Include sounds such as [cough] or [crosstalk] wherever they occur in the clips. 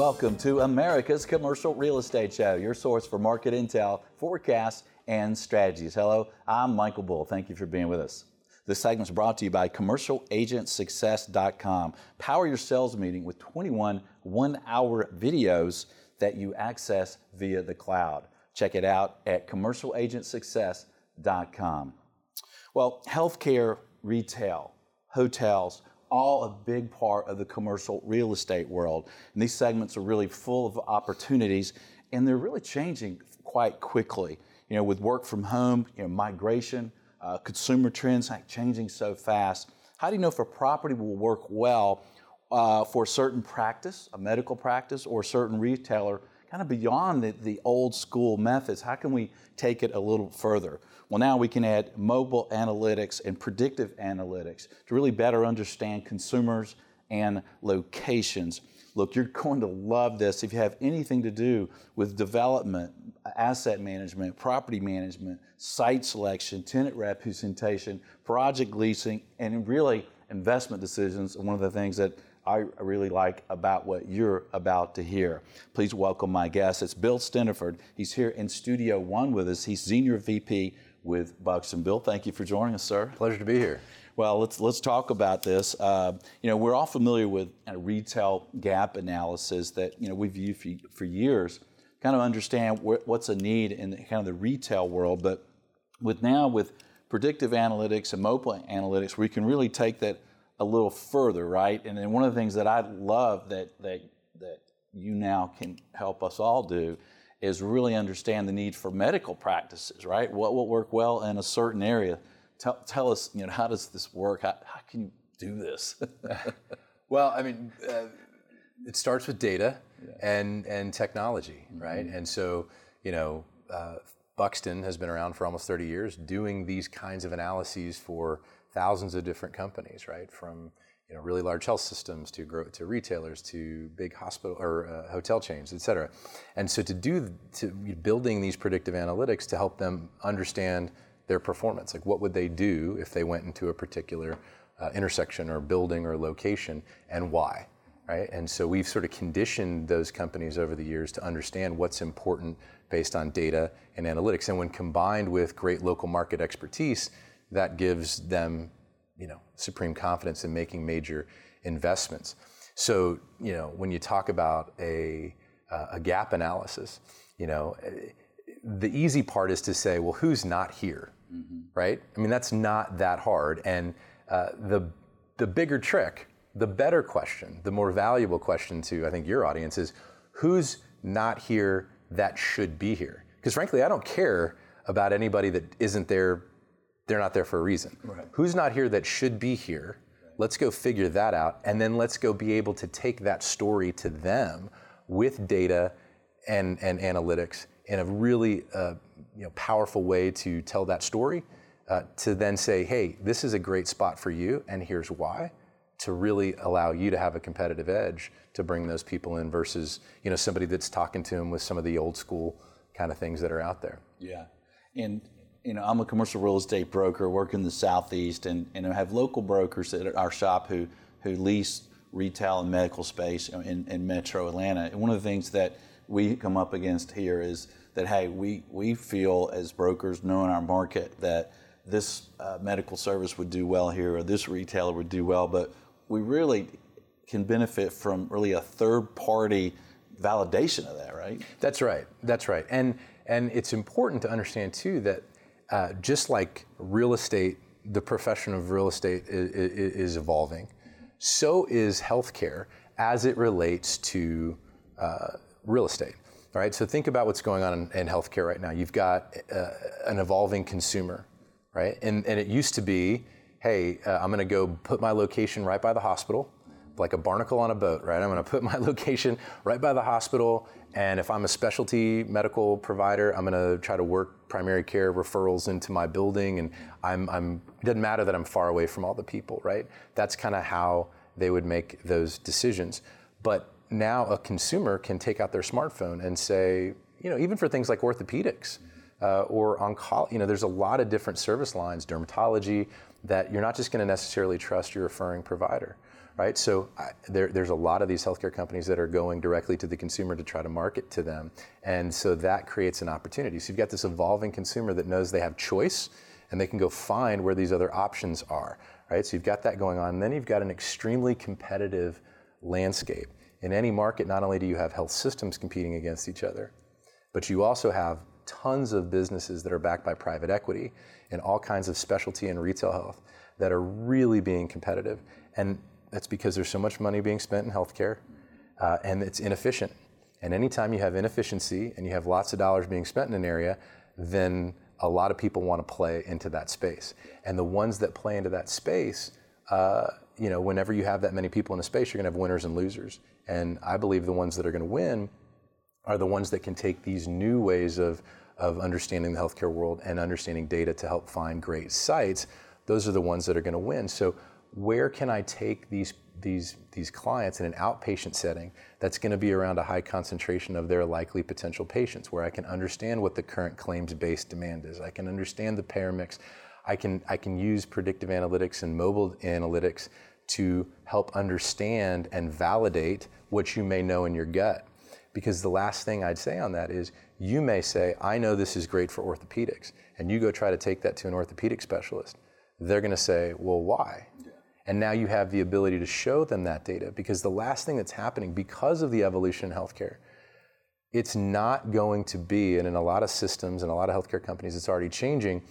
welcome to America's Commercial Real Estate Show, your source for market intel, forecasts, and strategies. Hello, I'm Michael Bull. Thank you for being with us. This segment is brought to you by CommercialAgentSuccess.com. Power your sales meeting with 21 one hour videos that you access via the cloud. Check it out at CommercialAgentSuccess.com. Well, healthcare, retail, hotels, all a big part of the commercial real estate world. And these segments are really full of opportunities and they're really changing quite quickly. You know, with work from home, you know, migration, uh, consumer trends changing so fast. How do you know if a property will work well uh, for a certain practice, a medical practice, or a certain retailer, kind of beyond the, the old school methods? How can we take it a little further? Well, now we can add mobile analytics and predictive analytics to really better understand consumers and locations. Look, you're going to love this if you have anything to do with development, asset management, property management, site selection, tenant representation, project leasing, and really investment decisions. One of the things that I really like about what you're about to hear. Please welcome my guest. It's Bill Steniford. He's here in Studio One with us. He's Senior VP with Buxton. Bill, thank you for joining us, sir. Pleasure to be here. Well, let's let's talk about this. Uh, you know, we're all familiar with a retail gap analysis that you know we've used for, for years, kind of understand wh- what's a need in the, kind of the retail world. But with now with predictive analytics and mobile analytics, we can really take that a little further, right? And then one of the things that I love that that that you now can help us all do is really understand the need for medical practices, right? What will work well in a certain area tell, tell us, you know, how does this work? How, how can you do this? [laughs] well, I mean, uh, it starts with data yeah. and and technology, mm-hmm. right? And so, you know, uh, Buxton has been around for almost 30 years, doing these kinds of analyses for thousands of different companies, right? From you know, really large health systems to grow, to retailers to big hospital or uh, hotel chains, et cetera. And so to do to building these predictive analytics to help them understand their performance. Like, what would they do if they went into a particular uh, intersection or building or location, and why? Right? And so we've sort of conditioned those companies over the years to understand what's important based on data and analytics. And when combined with great local market expertise, that gives them, you know, supreme confidence in making major investments. So, you know, when you talk about a, uh, a gap analysis, you know, the easy part is to say, well, who's not here? mm-hmm. right? I mean, that's not that hard. And uh, the the bigger trick, the better question, the more valuable question to I think your audience is, who's not here that should be here? Because frankly, I don't care about anybody that isn't there. They're not there for a reason. Right. Who's not here that should be here? Let's go figure that out, and then let's go be able to take that story to them with data and, and analytics in a really uh, you know, powerful way to tell that story, uh, to then say, hey, this is a great spot for you, and here's why, to really allow you to have a competitive edge to bring those people in versus you know somebody that's talking to them with some of the old school kind of things that are out there. Yeah, and you know, I'm a commercial real estate broker, work in the southeast, and, and I have local brokers at our shop who who lease retail and medical space in, in Metro Atlanta. And one of the things that we come up against here is that hey, we we feel as brokers knowing our market that this uh, medical service would do well here or this retailer would do well, but we really can benefit from really a third party validation of that, right? That's right. That's right. And and it's important to understand too that uh, just like real estate, the profession of real estate is, is evolving. So is healthcare as it relates to uh, real estate. All right, so think about what's going on in, in healthcare right now. You've got uh, an evolving consumer, right? And, and it used to be, hey, uh, I'm to go put my location right by the hospital, like a barnacle on a boat, right? I'm to put my [laughs] location right by the hospital, and if I'm a specialty medical provider, I'm going to try to work primary care referrals into my building, and I'm, I'm it doesn't matter that I'm far away from all the people, right? That's kind of how they would make those decisions. But now a consumer can take out their smartphone and say, you know, even for things like orthopedics uh, or oncology, you know, there's a lot of different service lines, dermatology, that you're not just going to necessarily trust your referring provider. Right? So I, there, there's a lot of these healthcare companies that are going directly to the consumer to try to market to them, and so that creates an opportunity. So you've got this evolving consumer that knows they have choice, and they can go find where these other options are, right? So you've got that going on, and then you've got an extremely competitive landscape. In any market, not only do you have health systems competing against each other, but you also have tons of businesses that are backed by private equity and all kinds of specialty and retail health that are really being competitive. And that's because there's so much money being spent in healthcare uh, and it's inefficient. And anytime you have inefficiency and you have lots of dollars being spent in an area, then a lot of people want to play into that space. And the ones that play into that space, uh, you know, whenever you have that many people in a space, you're going to have winners and losers. And I believe the ones that are going to win are the ones that can take these new ways of, of understanding the healthcare world and understanding data to help find great sites. Those are the ones that are going to win. So, where can I take these these these clients in an outpatient setting that's going to be around a high concentration of their likely potential patients, where I can understand what the current claims-based demand is. I can understand the payer mix. I can I can use predictive analytics and mobile analytics to help understand and validate what you may know in your gut. Because the last thing I'd say on that is you may say, I know this is great for orthopedics, and you go try to take that to an orthopedic specialist. They're going to say, Well, why? And now you have the ability to show them that data because the last thing that's happening because of the evolution in healthcare, it's not going to be, and in a lot of systems and a lot of healthcare companies, it's already changing,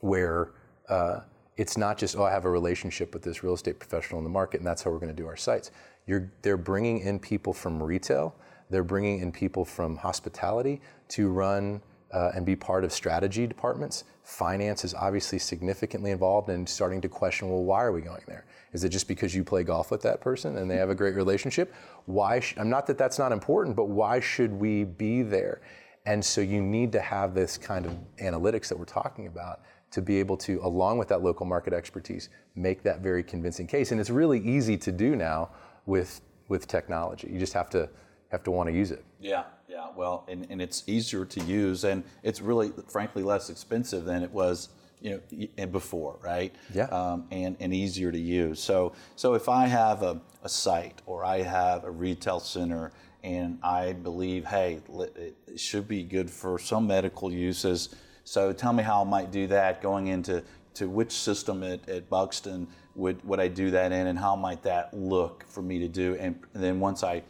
where uh, it's not just, oh, I have a relationship with this real estate professional in the market and that's how we're going to do our sites. You're, they're bringing in people from retail, they're bringing in people from hospitality to run uh, and be part of strategy departments. Finance is obviously significantly involved and in starting to question, well, why are we going there? Is it just because you play golf with that person and they have a great relationship? Why? Sh- I'm not that that's not important, but why should we be there? And so you need to have this kind of analytics that we're talking about to be able to, along with that local market expertise, make that very convincing case. And it's really easy to do now with with technology. You just have to have to want to use it. Yeah, yeah. Well, and, and it's easier to use, and it's really, frankly, less expensive than it was, you know, and before, right? Yeah. Um, and and easier to use. So so if I have a, a site or I have a retail center and I believe, hey, it should be good for some medical uses so tell me how I might do that going into to which system at, at Buxton would, would I do that in and how might that look for me to do? And, and then once I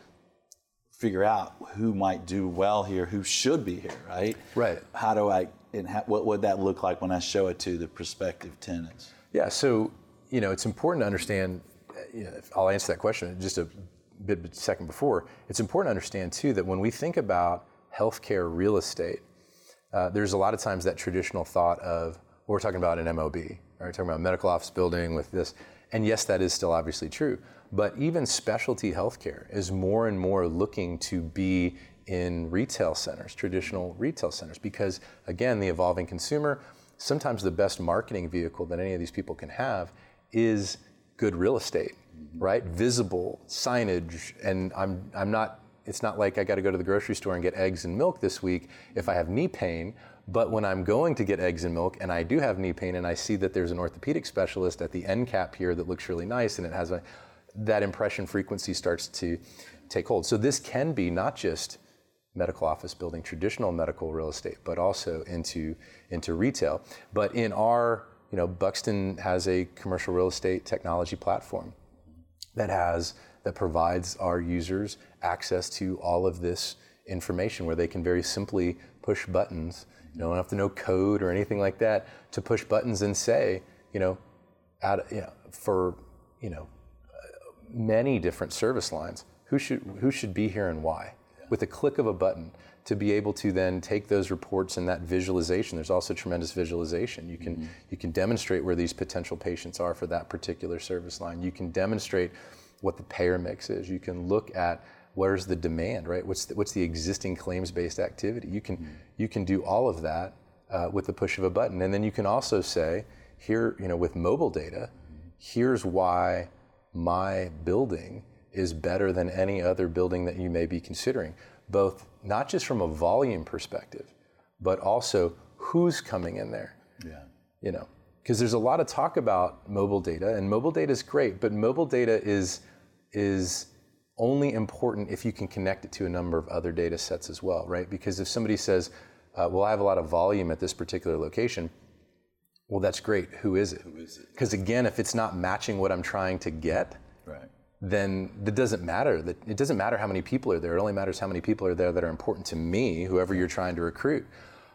figure out who might do well here, who should be here, right? Right. How do I, and how, what would that look like when I show it to the prospective tenants? Yeah, so, you know, it's important to understand, you know, I'll answer that question just a bit second before. It's important to understand, too, that when we think about healthcare real estate, uh, there's a lot of times that traditional thought of well, we're talking about an MOB, right? We're talking about a medical office building with this, and yes, that is still obviously true. But even specialty healthcare is more and more looking to be in retail centers, traditional retail centers, because again, the evolving consumer, sometimes the best marketing vehicle that any of these people can have is good real estate, right? Visible signage, and I'm I'm not it's not like I got to go to the grocery store and get eggs and milk this week if I have knee pain. But when I'm going to get eggs and milk and I do have knee pain and I see that there's an orthopedic specialist at the end cap here that looks really nice and it has a, that impression frequency starts to take hold. So this can be not just medical office building, traditional medical real estate, but also into, into retail. But in our, you know, Buxton has a commercial real estate technology platform that has that provides our users access to all of this information where they can very simply push buttons. You don't have to know code or anything like that to push buttons and say, you know, out, you know for you know many different service lines, who should who should be here and why, with a click of a button to be able to then take those reports and that visualization. There's also tremendous visualization. You can mm-hmm. you can demonstrate where these potential patients are for that particular service line. You can demonstrate what the payer mix is. You can look at where's the demand, right? What's the, what's the existing claims-based activity? You can mm-hmm. you can do all of that uh, with the push of a button, and then you can also say, here, you know, with mobile data, here's why my building is better than any other building that you may be considering, both not just from a volume perspective, but also who's coming in there. Yeah. You know, because there's a lot of talk about mobile data, and mobile data is great, but mobile data is is only important if you can connect it to a number of other data sets as well, right? Because if somebody says, uh, "Well, I have a lot of volume at this particular location," well, that's great. Who is it? Who is it? Because again, if it's not matching what I'm trying to get, Right. then it doesn't matter. That it doesn't matter how many people are there. It only matters how many people are there that are important to me, whoever you're trying to recruit.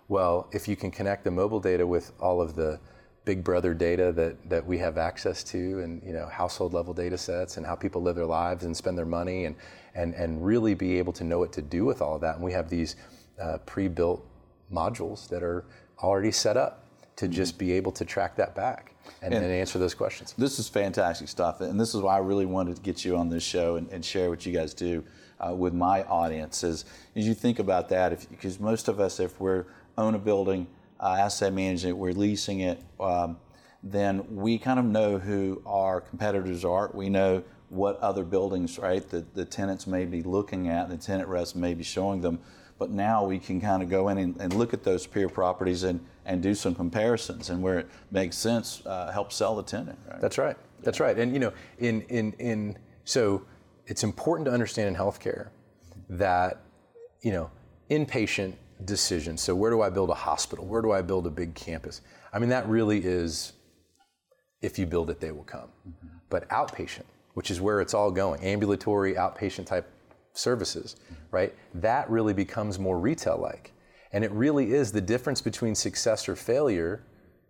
Well, if you can connect the mobile data with all of the big brother data that, that we have access to and you know household level data sets and how people live their lives and spend their money and and, and really be able to know what to do with all of that and we have these uh, pre-built modules that are already set up to just be able to track that back and, and, answer those questions This is fantastic stuff, and this is why I really wanted to get you on this show and, and share what you guys do uh, with my audience. Is as you think about that, because most of us, if we're own a building, uh, asset managing it, we're leasing it, um, then we kind of know who our competitors are. We know what other buildings, right, the, the tenants may be looking at, the tenant reps may be showing them. But now we can kind of go in and, and look at those peer properties and, and do some comparisons, and where it makes sense, uh, help sell the tenant. Right? That's right. That's right. And you know, in in in so it's important to understand in healthcare that you know inpatient decisions. So where do I build a hospital? Where do I build a big campus? I mean, that really is if you build it, they will come. Mm-hmm. But outpatient, which is where it's all going, ambulatory outpatient type services, right? That really becomes more retail like. And it really is the difference between success or failure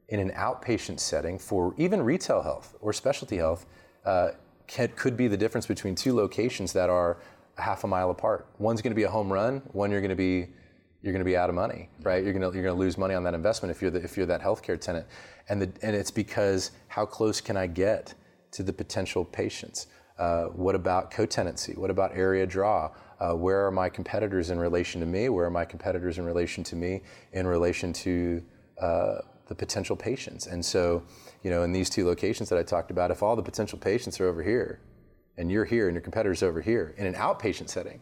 in an outpatient setting for even retail health or specialty health uh, can, could be the difference between two locations that are a half a mile apart. One's going to be a home run, one you're going to be you're going to be out of money, right? You're going to you're going to lose money on that investment if you're the, if you're that healthcare tenant, and the, and it's because how close can I get to the potential patients? Uh, what about co-tenancy? What about area draw? Uh, where are my competitors in relation to me? Where are my competitors in relation to me in relation to uh, the potential patients? And so, you know, in these two locations that I talked about, if all the potential patients are over here, and you're here, and your competitors over here, in an outpatient setting,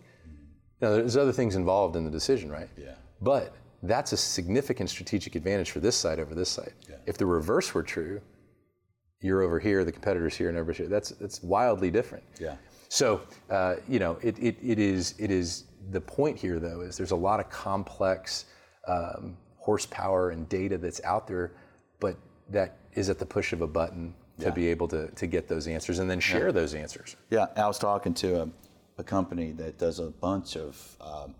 now, there's other things involved in the decision, right? Yeah. But that's a significant strategic advantage for this side over this side. Yeah. If the reverse were true, you're over here, the competitor's here, and over here. That's that's wildly different. Yeah. So uh, you know, it, it, it is it is the point here though is there's a lot of complex um, horsepower and data that's out there, but that is at the push of a button to yeah. be able to to get those answers and then share yeah. those answers. Yeah, I was talking to a, a company that does a bunch of um,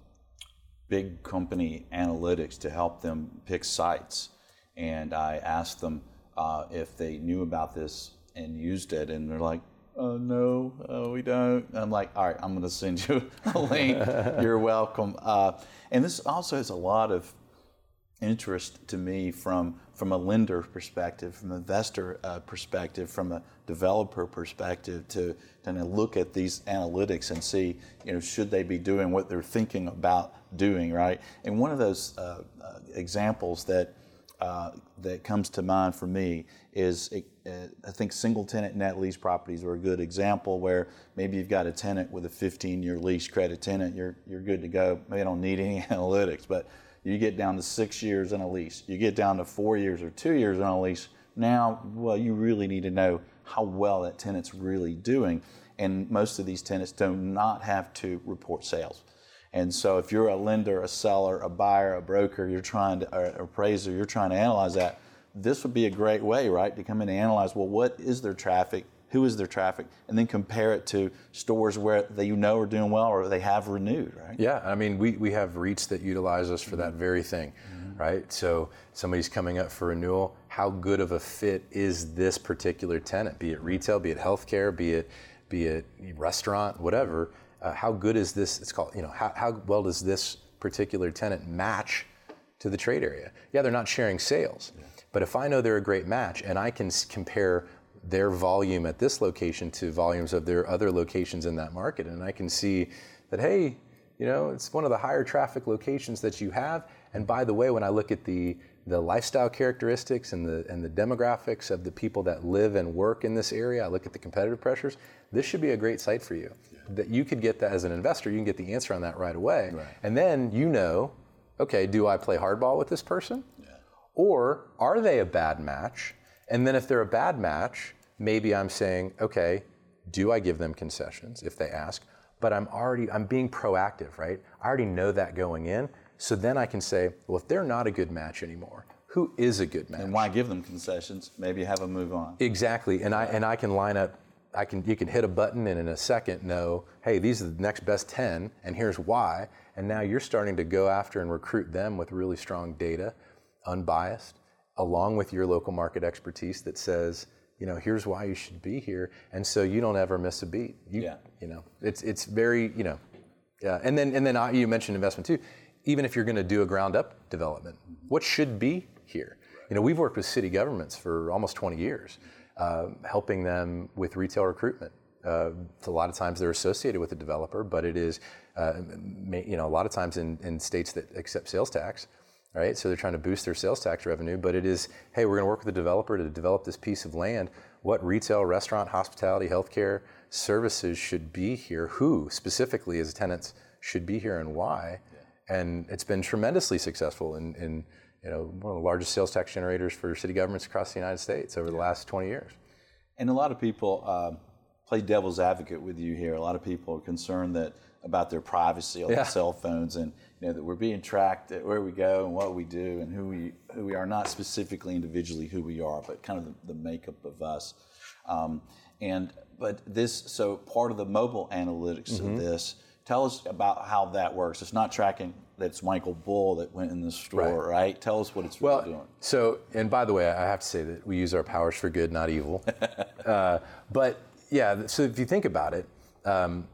big company analytics to help them pick sites. And I asked them uh, if they knew about this and used it, and they're like, oh, no, uh, we don't. And I'm like, all right, I'm going to send you [laughs] a link. [laughs] You're welcome. Uh, and this also has a lot of interest to me from from a lender perspective, from an investor uh, perspective, from a developer perspective, to kind of look at these analytics and see, you know, should they be doing what they're thinking about doing, right? And one of those uh, uh, examples that uh, that comes to mind for me is uh, I think single tenant net lease properties are a good example where maybe you've got a tenant with a 15 year lease credit tenant, you're you're good to go. Maybe don't need any [laughs] analytics, but you get down to six years in a lease, you get down to four years or two years in a lease. Now, well, you really need to know how well that tenant's really doing. And most of these tenants do not have to report sales. And so if you're a lender, a seller, a buyer, a broker, you're trying to, or appraiser, you're trying to analyze that, this would be a great way, right, to come in and analyze, well, what is their traffic? who is their traffic, and then compare it to stores where they you know are doing well or they have renewed, right? Yeah, I mean, we, we have REITs that utilize us for that very thing, mm-hmm. right? So somebody's coming up for renewal. How good of a fit is this particular tenant, be it retail, be it healthcare, be it be it restaurant, whatever? Uh, how good is this? It's called, you know, how, how well does this particular tenant match to the trade area? Yeah, they're not sharing sales. Yeah. But if I know they're a great match and I can compare their volume at this location to volumes of their other locations in that market. And I can see that, hey, you know, it's one of the higher traffic locations that you have. And by the way, when I look at the the lifestyle characteristics and the and the demographics of the people that live and work in this area, I look at the competitive pressures. This should be a great site for you. Yeah. That you could get that as an investor, you can get the answer on that right away. Right. And then you know, okay, do I play hardball with this person? Yeah. Or are they a bad match? And then if they're a bad match, maybe I'm saying, okay, do I give them concessions if they ask? But I'm already, I'm being proactive, right? I already know that going in. So then I can say, well, if they're not a good match anymore, who is a good match? And why give them concessions? Maybe have them move on. Exactly. And I, and I can line up I can, you can hit a button and in a second know, hey, these are the next best 10, and here's why. And now you're starting to go after and recruit them with really strong data, unbiased, along with your local market expertise that says, you know, here's why you should be here. And so you don't ever miss a beat. You, yeah. You know, it's, it's very, you know, yeah. And then, and then you mentioned investment too. Even if you're going to do a ground up development, what should be here? You know, we've worked with city governments for almost 20 years uh, helping them with retail recruitment. Uh, a lot of times they're associated with a developer, but it is, uh, you know, a lot of times in, in states that accept sales tax, right? So they're trying to boost their sales tax revenue, but it is, hey, we're going to work with the developer to develop this piece of land. What retail, restaurant, hospitality, healthcare services should be here? Who specifically as tenants should be here and why? And it's been tremendously successful in, in you know, one of the largest sales tax generators for city governments across the United States over the last 20 years. And a lot of people uh, play devil's advocate with you here. A lot of people are concerned that about their privacy on yeah. their cell phones and you know that we're being tracked at where we go and what we do and who we who we are not specifically individually who we are but kind of the, the makeup of us um, and but this so part of the mobile analytics mm-hmm. of this tell us about how that works it's not tracking that's Michael Bull that went in the store, right? right? Tell us what it's well, really doing. So, and by the way, I have to say that we use our powers for good, not evil. [laughs] uh, but yeah, so if you think about it, um,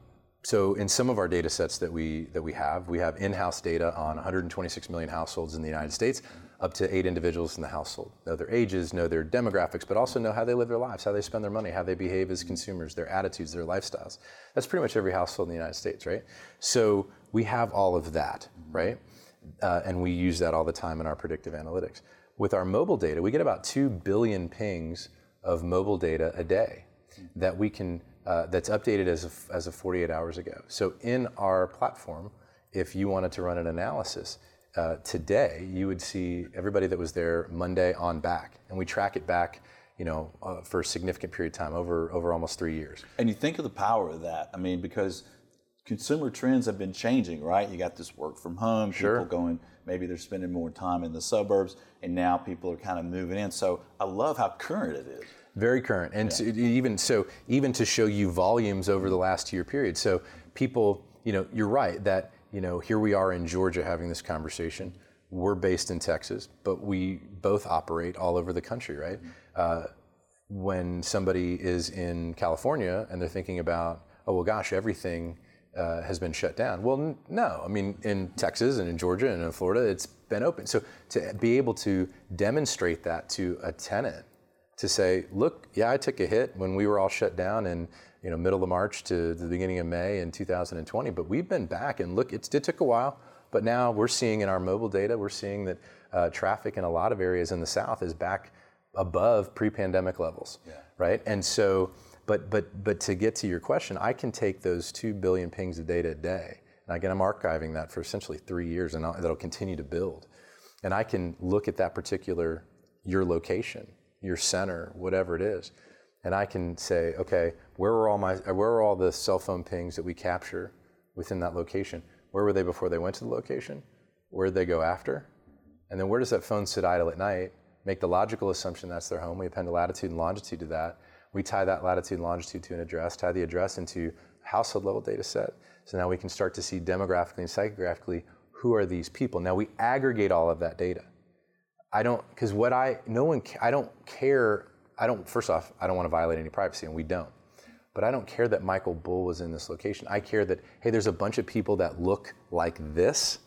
so in some of our data sets that we that we have, we have in-house data on 126 million households in the United States, up to eight individuals in the household. Know their ages, know their demographics, but also know how they live their lives, how they spend their money, how they behave as consumers, their attitudes, their lifestyles. That's pretty much every household in the United States, right? So we have all of that, right? Uh, and we use that all the time in our predictive analytics. With our mobile data, we get about 2 billion pings of mobile data a day that we can, uh, that's updated as of, as of 48 hours ago. So in our platform, if you wanted to run an analysis, uh, today you would see everybody that was there Monday on back, and we track it back you know, uh, for a significant period of time, over over almost three years. And you think of the power of that. I mean, because consumer trends have been changing, right? You got this work from home, sure. people going, maybe they're spending more time in the suburbs, and now people are kind of moving in. So I love how current it is. Very current, and yeah. to, even so, even to show you volumes over the last year period. So people, you know, you're right that you know here we are in Georgia having this conversation. We're based in Texas, but we both operate all over the country, right? Mm-hmm. Uh, when somebody is in California and they're thinking about, oh well, gosh, everything uh, has been shut down. Well, n- no. I mean, in Texas and in Georgia and in Florida, it's been open. So to be able to demonstrate that to a tenant, to say, look, yeah, I took a hit when we were all shut down in you know middle of March to the beginning of May in 2020, but we've been back and look, it did took a while, but now we're seeing in our mobile data, we're seeing that uh, traffic in a lot of areas in the South is back above pre-pandemic levels, yeah. right? And so but, but, but to get to your question, I can take those 2 billion pings of data a day, and again, I'm archiving that for essentially three years, and I'll, that'll continue to build. And I can look at that particular, your location, your center, whatever it is, and I can say, okay, where are all my, where are all the cell phone pings that we capture within that location? Where were they before they went to the location? Where did they go after? And then where does that phone sit idle at night? Make the logical assumption that's their home. We append a latitude and longitude to that we tie that latitude and longitude to an address, tie the address into a household level data set. So now we can start to see demographically and psychographically who are these people. Now we aggregate all of that data. I don't, because what I, no one, I don't care, I don't, first off, I don't want to violate any privacy, and we don't. But I don't care that Michael Bull was in this location. I care that, hey, there's a bunch of people that look like this,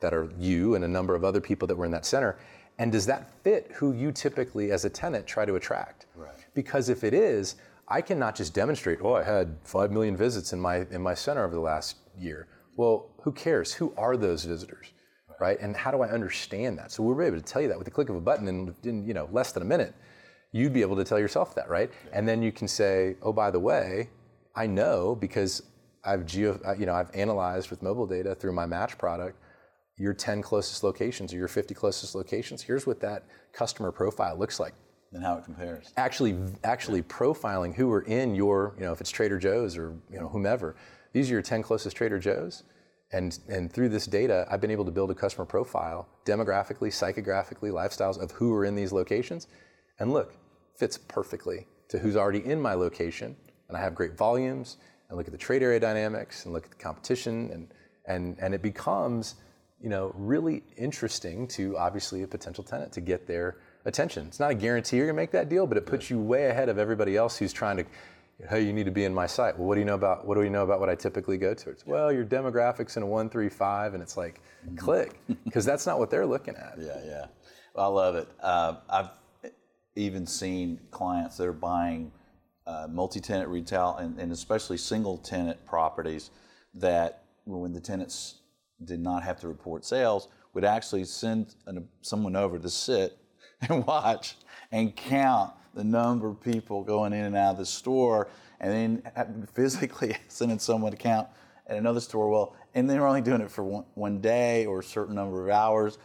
that are you and a number of other people that were in that center. And does that fit who you typically, as a tenant, try to attract? Right. Because if it is, I cannot just demonstrate, oh, I had 5 million visits in my, in my center over the last year. Well, who cares? Who are those visitors? Right. right? And how do I understand that? So we're able to tell you that with the click of a button in, in you know, less than a minute. You'd be able to tell yourself that, right? Yeah. And then you can say, oh, by the way, I know because I've geo, uh, you know, I've analyzed with mobile data through my match product your 10 closest locations or your 50 closest locations. Here's what that customer profile looks like and how it compares. Actually, actually profiling who are in your, you know, if it's Trader Joe's or you know whomever, these are your 10 closest Trader Joe's. And, and through this data, I've been able to build a customer profile demographically, psychographically, lifestyles of who are in these locations. And look, fits perfectly to who's already in my location. And I have great volumes and look at the trade area dynamics and look at the competition. And, and, and it becomes you know, really interesting to obviously a potential tenant to get their attention. It's not a guarantee you're gonna make that deal, but it puts you way ahead of everybody else who's trying to hey, you need to be in my site. Well, what do you know about what do you know about what I typically go to? It's, well, your demographics in a one, three, five, and it's like, mm-hmm. click, because that's not what they're looking at. [laughs] Yeah, yeah. Well, I love it. Uh, I've even seen clients that are buying uh, multi-tenant retail and, and especially single-tenant properties that when the tenants did not have to report sales, would actually send an, someone over to sit [laughs] and watch and count the number of people going in and out of the store, and then physically [laughs] sending someone to count at another store. Well, and they're only doing it for one, one day or a certain number of hours.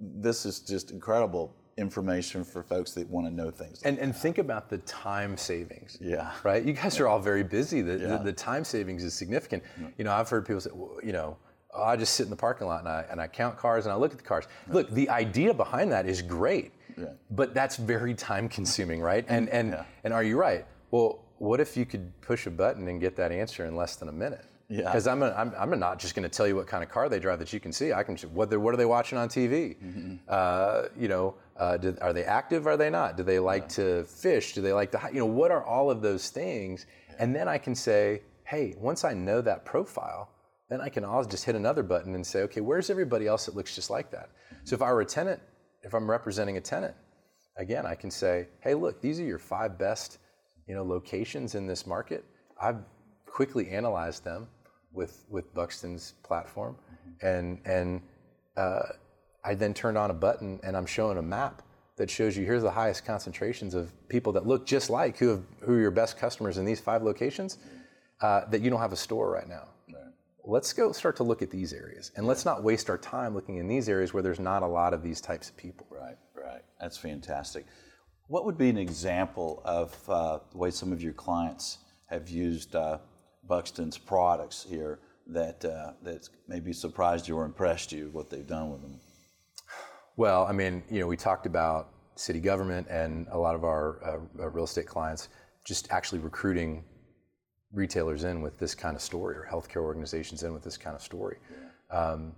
This is just incredible information for folks that want to know things. Like and, and think about the time savings. Yeah. Right? You guys are all very busy. The, yeah. the, the, time savings is significant. Yeah. You know, I've heard people say, well, you know, oh, I just sit in the parking lot and I, and I count cars and I look at the cars. Look, the idea behind that is great. Yeah. But that's very time consuming, right? And and and are you right? Well, what if you could push a button and get that answer in less than a minute? Yeah. Because I'm, a, I'm, I'm not just going to tell you what kind of car they drive that you can see. I can what what are they watching on TV? Mm-hmm. Uh, you know, uh, do, are they active? Are they not? Do they like to fish? Do they like to you know what are all of those things? And then I can say, hey, once I know that profile, then I can always just hit another button and say, okay, where's everybody else that looks just like that? So if I were a tenant if I'm representing a tenant, again, I can say, hey, look, these are your five best you know, locations in this market. I've quickly analyzed them with, with Buxton's platform. Mm-hmm. And, and uh, I then turned on a button and I'm showing a map that shows you here's the highest concentrations of people that look just like who, have, who are your best customers in these five locations uh, that you don't have a store right now let's go start to look at these areas and let's not waste our time looking in these areas where there's not a lot of these types of people. Right, right. That's fantastic. What would be an example of uh, the way some of your clients have used uh, Buxton's products here that uh, that maybe surprised you or impressed you what they've done with them? Well, I mean, you know, we talked about city government and a lot of our uh, real estate clients just actually recruiting retailers in with this kind of story or healthcare organizations in with this kind of story. Yeah. Um,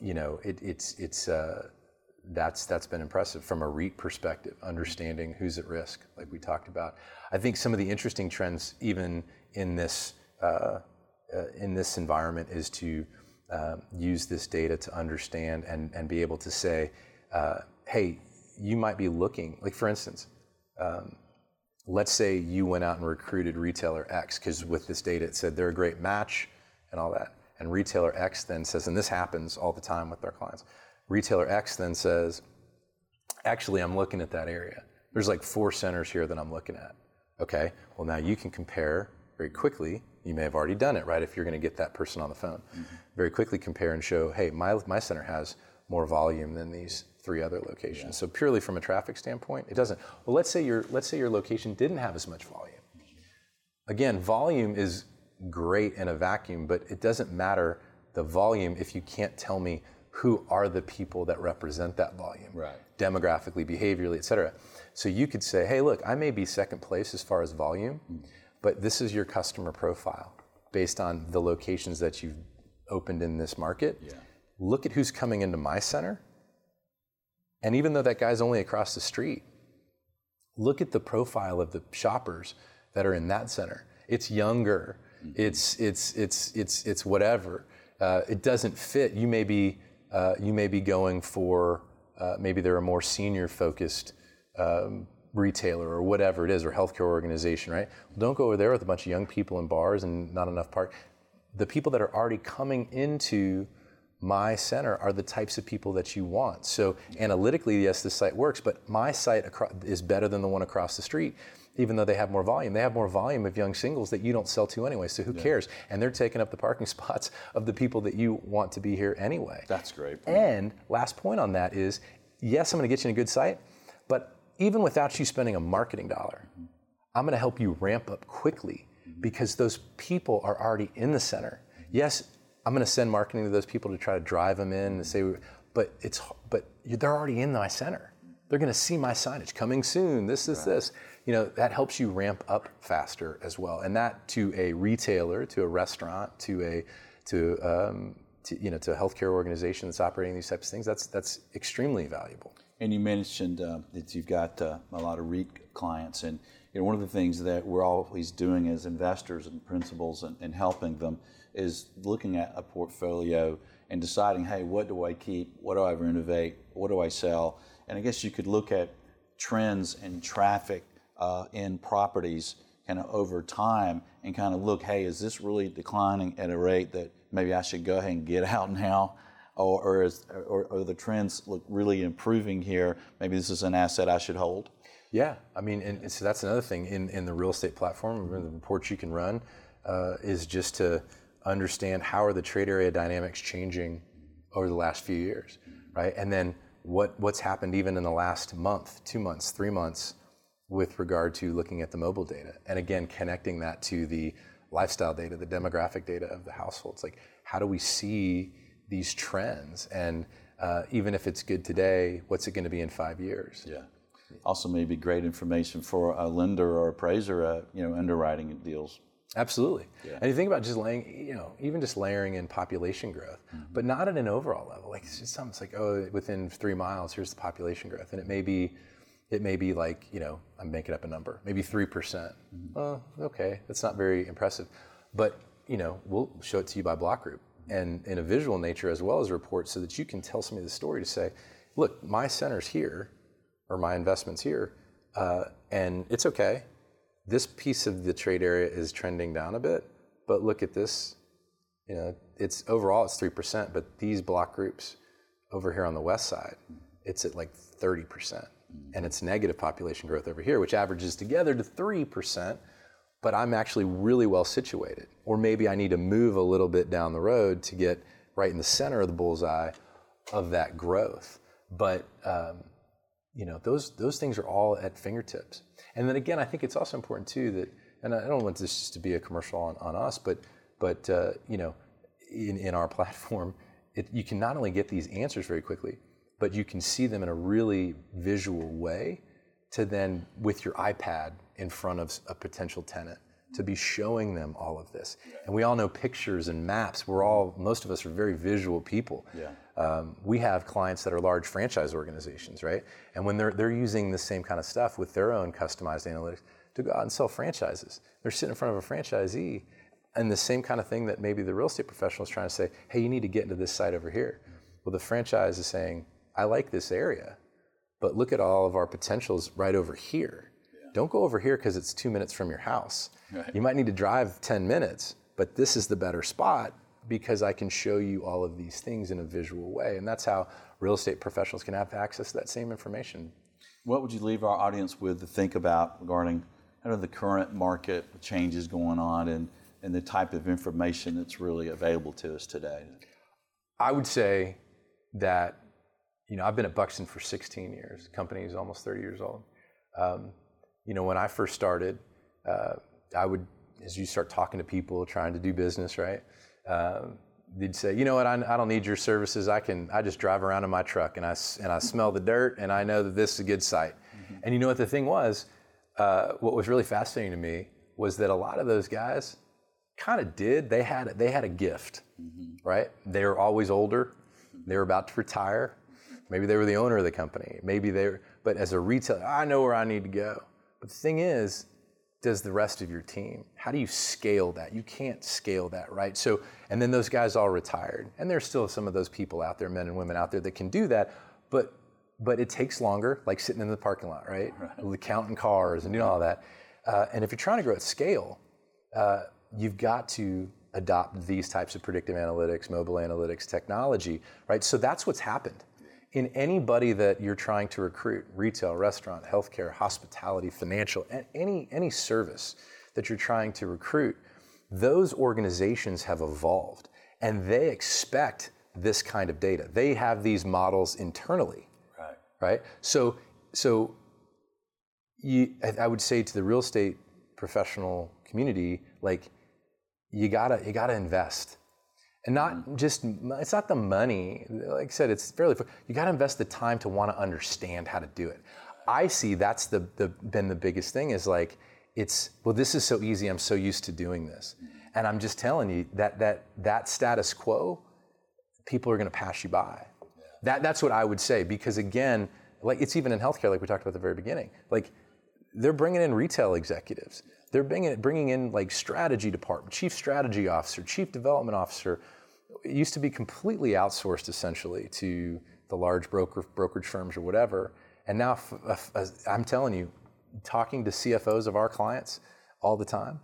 you know, it, it's it's uh, that's that's been impressive from a REIT perspective, understanding who's at risk, like we talked about. I think some of the interesting trends, even in this uh, uh, in this environment, is to um, use this data to understand and and be able to say, uh, hey, you might be looking, like for instance. Um, let's say you went out and recruited retailer X, because with this data it said they're a great match and all that. And retailer X then says, and this happens all the time with our clients, retailer X then says, actually, I'm looking at that area. There's like four centers here that I'm looking at. Okay, well, now you can compare very quickly. You may have already done it, right? If you're going to get that person on the phone, mm-hmm. very quickly compare and show, hey, my, my center has more volume than these three other locations. Yeah. So purely from a traffic standpoint, it doesn't. Well, let's say your let's say your location didn't have as much volume. Again, volume is great in a vacuum, but it doesn't matter the volume if you can't tell me who are the people that represent that volume, right. demographically, behaviorally, et cetera. So you could say, hey, look, I may be second place as far as volume, mm. but this is your customer profile based on the locations that you've opened in this market. Yeah. Look at who's coming into my center and even though that guy's only across the street, look at the profile of the shoppers that are in that center. It's younger. Mm-hmm. It's it's it's it's it's whatever. Uh, it doesn't fit. You may be uh, you may be going for uh, maybe they're a more senior focused um, retailer or whatever it is or healthcare organization, right? Well, don't go over there with a bunch of young people in bars and not enough park. The people that are already coming into my center are the types of people that you want. So analytically, yes, this site works, but my site is better than the one across the street, even though they have more volume. They have more volume of young singles that you don't sell to anyway. So who yeah. cares? And they're taking up the parking [laughs] spots of the people that you want to be here anyway. That's great. And last point on that is, yes, I'm going to get you in a good site, but even without you spending a marketing dollar, I'm going to help you ramp up quickly mm-hmm. because those people are already in the center. Yes, I'm going to send marketing to those people to try to drive them in and say, but it's but they're already in my center. They're going to see my signage coming soon. This, this, right. this. You know that helps you ramp up faster as well, and that to a retailer, to a restaurant, to a to, um, to you know to a healthcare organization that's operating these types of things. That's that's extremely valuable. And you mentioned uh, that you've got uh, a lot of REIT clients, and you know, one of the things that we're always doing as investors and principals and, and helping them is looking at a portfolio and deciding, hey, what do I keep? What do I renovate? What do I sell? And I guess you could look at trends and traffic uh, in properties kind of over time and kind of look, hey, is this really declining at a rate that maybe I should go ahead and get [laughs] out now? Or, or, is, or, or the trends look really improving here? Maybe this is an asset I should hold. Yeah, I mean, and, so that's another thing in, in the real estate platform, the reports you can run, uh, is just to understand how are the trade area dynamics changing over the last few years, right? And then what what's happened even in the last month, two months, three months, with regard to looking at the mobile data, and again connecting that to the lifestyle data, the demographic data of the households. Like, how do we see these trends? And uh, even if it's good today, what's it going to be in five years? Yeah also maybe great information for a lender or appraiser, uh, you know, underwriting deals. Absolutely. Yeah. And you think about just laying, you know, even just layering in population growth, mm-hmm. but not at an overall level. Like it's just something it's like, oh, within three miles, here's the population growth. And it may be, it may be like, you know, I'm making up a number, maybe 3%. percent mm hmm Oh, okay. That's not very impressive. But, you know, we'll show it to you by block group and in a visual nature as well as a report so that you can tell somebody the story to say, look, my center's here or my investments here, uh, and it's okay. This piece of the trade area is trending down a bit, but look at this. You know, it's overall it's three percent, but these block groups over here on the west side, it's at like thirty percent, and it's negative population growth over here, which averages together to three percent. But I'm actually really well situated, or maybe I need to move a little bit down the road to get right in the center of the bullseye of that growth. But um, you know, those those things are all at fingertips. And then again, I think it's also important too that, and I don't want this just to be a commercial on, on us, but but uh, you know, in, in our [laughs] platform, it, you can not only get these answers very quickly, but you can see them in a really visual way to then with your iPad in front of a potential tenant to be showing them all of this. And we all know pictures and maps. We're all, most of us are very visual people. Yeah. Um, we have clients that are large franchise organizations, right? And when they're, they're using the same kind of stuff with their own customized analytics to go out and sell franchises, they're sitting in front of a franchisee and the same kind of thing that maybe the real estate professional is trying to say, hey, you need to get into this site over here. Well, the franchise is saying, I like this area, but look at all of our potentials right over here. Yeah. Don't go over here because it's two minutes from your house. Right. You might need to drive 10 minutes, but this is the better spot because I can show you all of these things in a visual way. And that's how real estate professionals can have access to that same information. What would you leave our audience with to think about regarding kind of the current market changes going on and, and the type of information that's really available to us today? I would say that, you know, I've been at Buxton for 16 years. The company is almost 30 years old. Um, you know, when I first started, uh, I would, as you start talking to people trying to do business, right? Um, they'd say, you know what, I, I, don't need your services. I can, I just drive around in my truck and I, and I smell the dirt and I know that this is a good site. Mm-hmm. And you know what the thing was? Uh, what was really fascinating to me was that a lot of those guys kind of did. They had, they had a gift, mm-hmm. right? They were always older. They were about to retire. Maybe they were the owner of the company. Maybe they were, but as a retailer, I know where I need to go. But the thing is, does the rest of your team? How do you scale that? You can't scale that, right? So, and then those guys all retired, and there's still some of those people out there, men and women out there that can do that, but but it takes longer, like sitting in the parking lot, right? right. [laughs] Counting cars and doing all that. Uh, and if you're trying to grow at scale, uh, you've got to adopt these types of predictive analytics, mobile analytics technology, right? So that's what's happened in anybody that you're trying to recruit retail restaurant healthcare hospitality financial any any service that you're trying to recruit those organizations have evolved and they expect this kind of data. They have these models internally. Right. Right? So so you, I would say to the real estate professional community, like you gotta you gotta invest, and not mm-hmm. just it's not the money. Like I said, it's fairly. You gotta invest the time to want to understand how to do it. I see that's the, the been the biggest thing is like it's well this is so easy. I'm so used to doing this, mm-hmm. and I'm just telling you that that that status quo, people are gonna pass you by. Yeah. That that's what I would say because again, like it's even in healthcare, like we talked about at the very beginning, like they're bringing in retail executives. They're bringing, bringing in like strategy department, chief strategy officer, chief development officer. It used to be completely outsourced essentially to the large broker, brokerage firms or whatever. And now uh, I'm telling you, talking to CFOs of our clients all the time,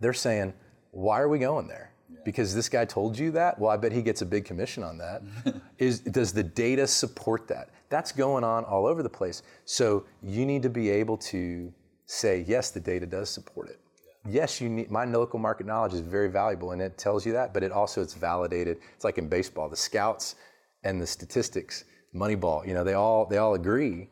they're saying, why are we going there? Because this guy told you that? Well, I bet he gets a big commission on that. [laughs] Is, does the data support that? That's going on all over the place. So you need to be able to say, yes, the data does support it. Yes, you need my local market knowledge is very valuable and it tells you that, but it also it's validated. It's like in baseball, the scouts and the statistics, Moneyball, you know, they all they all agree.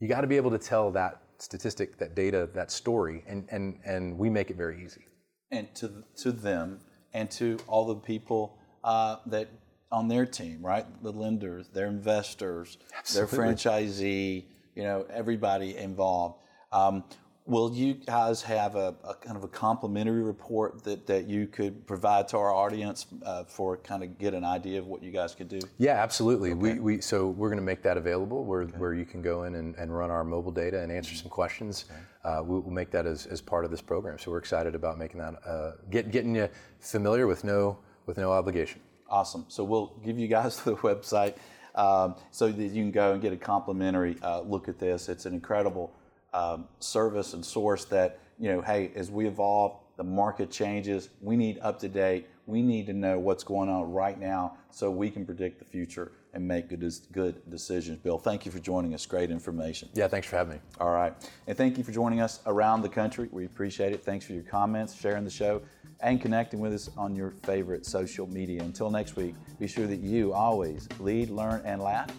You got to be able to tell that statistic, that data, that story, and and and we make it very easy. And to to them, and to all the people uh, that on their team, right? The lenders, their investors, Absolutely. their franchisee, you know, everybody involved. Um, will you guys have a, a, kind of a complimentary report that, that you could provide to our audience uh, for kind of get an idea of what you guys could do? Yeah, absolutely. Okay. We, we, so we're going to make that available where, okay. where you can go in and, and run our mobile data and answer some questions. Okay. Uh, we'll, we'll, make that as, as part of this program. So we're excited about making that, uh, get, getting you familiar with no, with no obligation. Awesome. So we'll give you guys [laughs] the website um, so that you can go and get a complimentary uh, look at this. It's an incredible um, service and source that, you know, hey, as we evolve, the market changes, we need up to date, we need to know what's going on right now so we can predict the future and make good, good decisions. Bill, thank you for joining us. Great information. Yeah, thanks for having me. All right. And thank you for joining us around the country. We appreciate it. Thanks for your comments, sharing the show, and connecting with us on your favorite social media. Until next week, be sure that you always lead, learn, and laugh,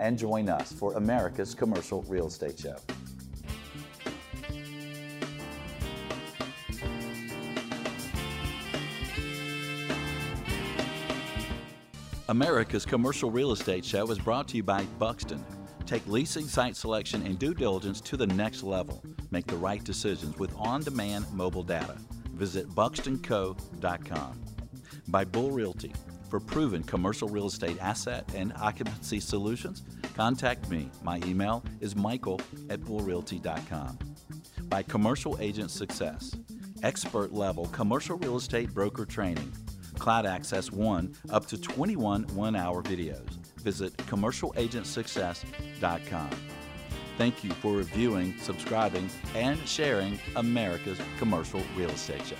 and join us for America's Commercial Real Estate Show. America's Commercial Real Estate Show is brought to you by Buxton. Take leasing, site selection, and due diligence to the next level. Make the right decisions with on demand mobile data. Visit buxtonco.com. By Bull Realty. For proven commercial real estate asset and occupancy solutions, contact me. My email is michael at bullrealty.com. By Commercial Agent Success. Expert level commercial real estate broker training Cloud Access 1 up to 21 one hour videos. Visit commercialagentsuccess.com. Thank you for reviewing, subscribing, and sharing America's Commercial Real Estate Show.